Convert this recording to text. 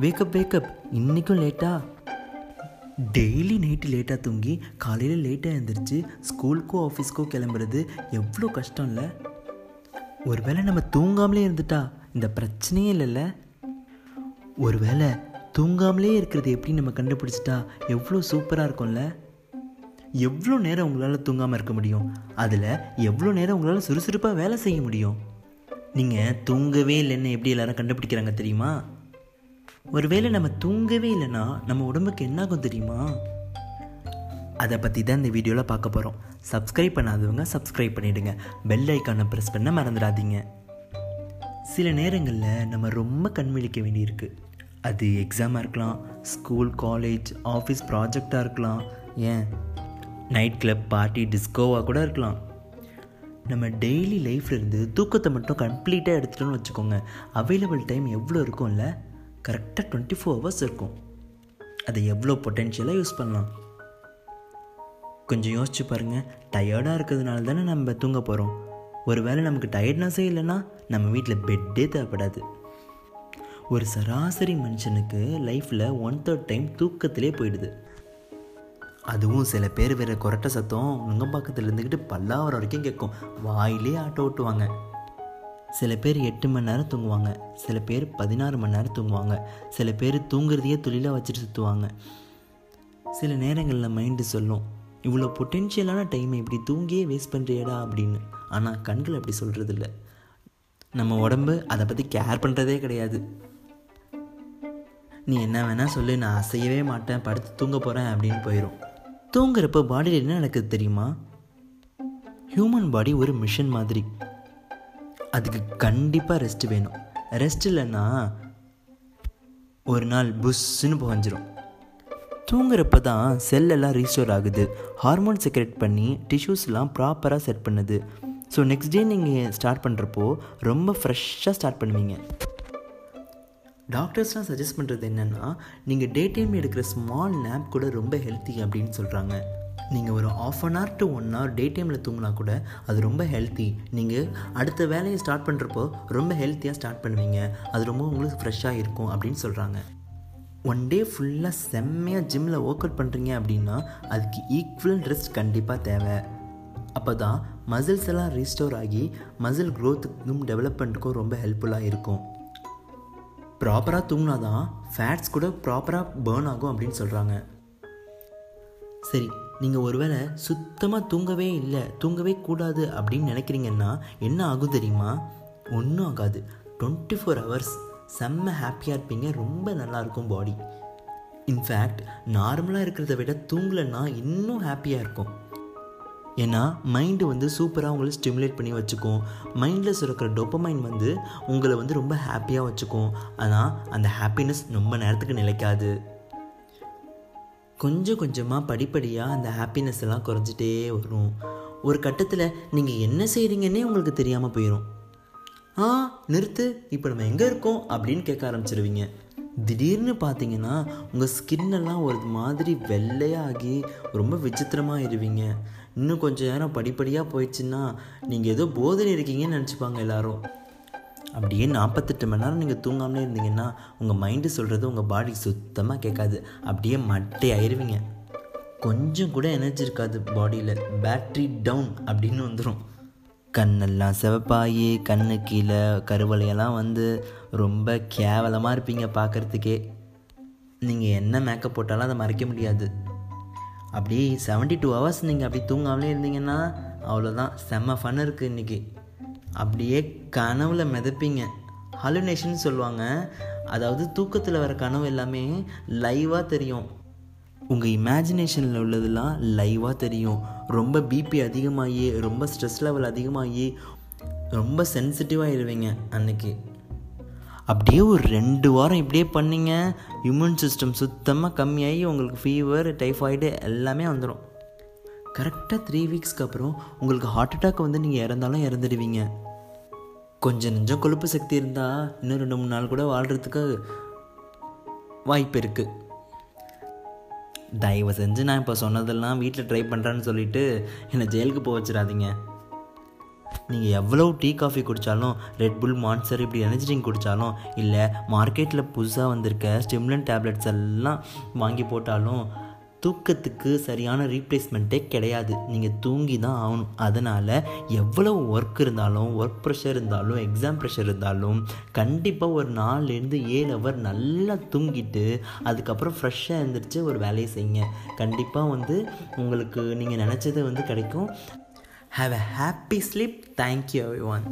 Wake up wake up இன்றைக்கும் லேட்டா daily night லேட்டாக தூங்கி காலையில் லேட்டாக எழுந்திரிச்சு ஸ்கூலுக்கோ ஆஃபீஸ்க்கோ கிளம்புறது எவ்வளோ கஷ்டம் இல்லை ஒருவேளை நம்ம தூங்காமலே இருந்துட்டா இந்த பிரச்சனையே இல்லைல்ல? ஒருவேளை தூங்காமலே இருக்கிறது எப்படி நம்ம கண்டுபிடிச்சிட்டா எவ்வளோ சூப்பராக இருக்கும்ல? எவ்வளோ நேரம் உங்களால் தூங்காமல் இருக்க முடியும்? அதில் எவ்வளோ நேரம் உங்களால் சுறுசுறுப்பாக வேலை செய்ய முடியும்? நீங்கள் தூங்கவே இல்லைன்னு எப்படி எல்லாரும் கண்டுபிடிக்கிறாங்க தெரியுமா? ஒருவேளை நம்ம தூங்கவே இல்லைன்னா நம்ம உடம்புக்கு என்னாகும் தெரியுமா? அதை பற்றி தான் இந்த வீடியோவில் பார்க்க போகிறோம் சப்ஸ்கிரைப் பண்ணாதவங்க சப்ஸ்கிரைப் பண்ணிவிடுங்க பெல் ஐக்கானை ப்ரெஸ் பண்ண மறந்துடாதீங்க. சில நேரங்களில் நம்ம ரொம்ப கண்விழிக்க வேண்டியிருக்கு. அது எக்ஸாமாக இருக்கலாம் ஸ்கூல் காலேஜ் ஆஃபீஸ் ப்ராஜெக்டாக இருக்கலாம். ஏன்? நைட் கிளப் பார்ட்டி டிஸ்கோவாக கூட இருக்கலாம். நம்ம டெய்லி லைஃப்லேருந்து தூக்கத்தை மட்டும் கம்ப்ளீட்டாக எடுத்துட்டோம்னு வச்சுக்கோங்க. அவைலபிள் டைம் எவ்வளோ இருக்கும்ல? கரெக்டாக டுவெண்ட்டி ஃபோர் ஹவர்ஸ் இருக்கும். அதை எவ்வளோ பொட்டென்ஷியலாக யூஸ் பண்ணலாம்? கொஞ்சம் யோசிச்சு பாருங்கள் டயர்டாக இருக்கிறதுனால தானே நம்ம தூங்க போகிறோம் ஒருவேளை நமக்கு டயர்ட்னஸே இல்லைன்னா நம்ம வீட்டில் பெட்டே தேவைப்படாது. ஒரு சராசரி மனுஷனுக்கு லைஃப்பில் ஒன் தேர்ட் டைம் தூக்கத்திலே போயிடுது. அதுவும் சில பேர் வேறு கொரட்டை சத்தம் நுங்கம்பாக்கத்தில் இருந்துக்கிட்டு பல்லாவரம் வரைக்கும் கேட்கும். வாயிலே ஆட்டோ ஓட்டுவாங்க. சில பேர் எட்டு மணி நேரம் தூங்குவாங்க. சில பேர் பதினாறு மணி நேரம் தூங்குவாங்க. சில பேர் தூங்குறதையே தொழிலாக வச்சுட்டு சுற்றுவாங்க சில நேரங்களில் மைண்டு சொல்லும். இவ்வளோ பொட்டென்ஷியலான டைமை இப்படி தூங்கியே வேஸ்ட் பண்ணுறியடா அப்படின்னு. ஆனால் கண்கள் அப்படி சொல்கிறது இல்லை நம்ம உடம்பு அதை பற்றி கேர் பண்ணுறதே கிடையாது. நீ என்ன வேணால் சொல்லு நான் அசையவே மாட்டேன் படுத்து தூங்க போகிறேன் அப்படின்னு போயிடும் தூங்குறப்போ பாடியில் என்ன நடக்குது தெரியுமா? ஹியூமன் பாடி ஒரு மிஷின் மாதிரி. அதுக்கு கண்டிப்பாக ரெஸ்ட் வேணும். ரெஸ்ட் இல்லைன்னா ஒரு நாள் புஷ்ஷுன்னு புகஞ்சிரும். தூங்குறப்ப தான் செல்லெல்லாம் ரீஸ்டோர் ஆகுது. ஹார்மோன் செக்ரெட் பண்ணி டிஷ்யூஸ்லாம் ப்ராப்பராக செட் பண்ணுது. ஸோ நெக்ஸ்ட் டே நீங்கள் ஸ்டார்ட் பண்ணுறப்போ ரொம்ப ஃப்ரெஷ்ஷாக ஸ்டார்ட் பண்ணுவீங்க. டாக்டர்ஸ்லாம் சஜஸ்ட் பண்ணுறது என்னென்னா நீங்கள் டே டைம் எடுக்கிற ஸ்மால் நேப் கூட ரொம்ப ஹெல்த்தி அப்படின்னு சொல்கிறாங்க நீங்கள் ஒரு half an hour to one hour day டைமில் தூங்கினா கூட அது ரொம்ப ஹெல்த்தி நீங்கள் அடுத்த வேலையை ஸ்டார்ட் பண்ணுறப்போ ரொம்ப ஹெல்த்தியாக ஸ்டார்ட் பண்ணுவீங்க. அது ரொம்ப உங்களுக்கு ஃப்ரெஷ்ஷாக இருக்கும் அப்படின்னு சொல்கிறாங்க ஒன் டே ஃபுல்லாக செம்மையாக ஜிம்மில் ஒர்க் அவுட் பண்ணுறீங்க அப்படின்னா அதுக்கு ஈக்குவல் ரெஸ்ட் கண்டிப்பாக தேவை. அப்போ தான் மசில்ஸ் எல்லாம் ரீஸ்டோர் ஆகி மசில் க்ரோத்துக்கும் டெவலப்மெண்ட்டுக்கும் ரொம்ப ஹெல்ப்ஃபுல்லாக இருக்கும். ப்ராப்பராக தூங்கினா தான் ஃபேட்ஸ் கூட ப்ராப்பராக பேர்ன் ஆகும் அப்படின்னு சொல்கிறாங்க சரி நீங்கள் ஒருவேளை சுத்தமாக தூங்கவே இல்லை தூங்கவே கூடாது அப்படின்னு நினைக்கிறீங்கன்னா என்ன ஆகும் தெரியுமா? ஒன்றும் ஆகாது. டுவெண்ட்டி ஃபோர் ஹவர்ஸ் செம்ம ஹாப்பியாக இருப்பீங்க ரொம்ப நல்லாயிருக்கும் பாடி இன்ஃபேக்ட் நார்மலாக இருக்கிறத விட தூங்கலைன்னா இன்னும் ஹாப்பியாக இருக்கும். ஏன்னா மைண்டு வந்து சூப்பராக உங்களை ஸ்டிமுலேட் பண்ணி வச்சுக்கும். மைண்டில் சுரக்கிற டொப்பமைன் வந்து உங்களை வந்து ரொம்ப ஹாப்பியாக வச்சுக்கும். ஆனால் அந்த ஹாப்பினஸ் ரொம்ப நேரத்துக்கு நிலைக்காது. கொஞ்சம் கொஞ்சமாக படிப்படியாக அந்த ஹாப்பினஸ் எல்லாம் குறைஞ்சிட்டே வரும். ஒரு கட்டத்தில் நீங்கள் என்ன செய்கிறீங்கன்னே உங்களுக்கு தெரியாமல் போயிடும் ஆ நிறுத்து இப்போ நம்ம எங்கே இருக்கோம் அப்படின்னு கேட்க ஆரம்பிச்சிருவீங்க. திடீர்னு பார்த்தீங்கன்னா உங்கள் ஸ்கின்னெல்லாம் ஒரு மாதிரி வெள்ளையாகி ரொம்ப விசித்திரமாக இருவீங்க இன்னும் கொஞ்சம் நேரம் படிப்படியாக போயிடுச்சுன்னா நீங்கள் ஏதோ போதனை இருக்கீங்கன்னு நினச்சிப்பாங்க எல்லாரும். அப்படியே நாற்பத்தெட்டு மணி நேரம் நீங்கள் தூங்காமலே இருந்தீங்கன்னா உங்கள் மைண்டு சொல்கிறது உங்கள் பாடி சுத்தமாக கேட்காது. அப்படியே மட்டை ஆயிடுவீங்க கொஞ்சம் கூட எனர்ஜி இருக்காது பாடியில் பேட்ரி டவுன் அப்படின்னு வந்துடும் கண்ணெல்லாம் சிவப்பாகி கண்ணு கீழே கருவலையெல்லாம் வந்து ரொம்ப கேவலமாக இருப்பீங்க பார்க்குறதுக்கே. நீங்கள் என்ன மேக்கப் போட்டாலும் அதை மறைக்க முடியாது. அப்படியே செவன்ட்டி டூ ஹவர்ஸ் நீங்கள் அப்படி தூங்காமலே இருந்தீங்கன்னா அவ்வளோதான் செம்ம ஃபன் இருக்குது இன்றைக்கி அப்படியே கனவுல மிதப்பீங்க. ஹலுனேஷன் சொல்லுவாங்க. அதாவது தூக்கத்தில் வர கனவு எல்லாமே லைவாக தெரியும். உங்கள் இமேஜினேஷனில் உள்ளதெல்லாம் லைவாக தெரியும். ரொம்ப பிபி அதிகமாகி ரொம்ப ஸ்ட்ரெஸ் லெவல் அதிகமாகி ரொம்ப சென்சிட்டிவாக இருவீங்க அன்னைக்கு. அப்படியே ஒரு ரெண்டு வாரம் இப்படியே பண்ணிங்க. இம்யூன் சிஸ்டம் சுத்தமாக கம்மியாகி உங்களுக்கு ஃபீவர் டைஃபாய்டு எல்லாமே வந்துடும் கரெக்டாக த்ரீ வீக்ஸ்க்கு அப்புறம் உங்களுக்கு ஹார்ட் அட்டாக் வந்து நீங்கள் இறந்தாலும் இறந்துடுவீங்க. கொஞ்சம் நெஞ்சம் கொழுப்பு சக்தி இருந்தால் இன்னும் ரெண்டு மூணு நாள் கூட வாழ்கிறதுக்கு வாய்ப்பு இருக்குது தயவு செஞ்சு நான் இப்போ சொன்னதெல்லாம் வீட்டில் ட்ரை பண்ணுறேன்னு சொல்லிட்டு என்னை ஜெயிலுக்கு போக வச்சிடாதீங்க. நீங்கள் எவ்வளோ டீ காஃபி குடித்தாலும் ரெட் புல் மான்சர் இப்படி எனர்ஜி ட்ரிங்க் குடித்தாலும் இல்லை மார்க்கெட்டில் புதுசாக வந்திருக்க ஸ்டிம்லன் டேப்லெட்ஸ் எல்லாம் வாங்கி போட்டாலும் தூக்கத்துக்கு சரியான ரீப்ளேஸ்மெண்ட்டே கிடையாது. நீங்கள் தூங்கி தான் ஆகணும். அதனால் எவ்வளோ ஒர்க் இருந்தாலும் ஒர்க் ப்ரெஷர் இருந்தாலும் எக்ஸாம் ப்ரெஷர் இருந்தாலும் கண்டிப்பாக ஒரு நாலுலேருந்து ஏழு ஹவர் நல்லா தூங்கிட்டு அதுக்கப்புறம் ஃப்ரெஷ்ஷாக எழுந்திரிச்சு ஒரு வேலையை செய்யுங்க. கண்டிப்பாக வந்து உங்களுக்கு நீங்கள் நினச்சது வந்து கிடைக்கும். Have a happy sleep thank you everyone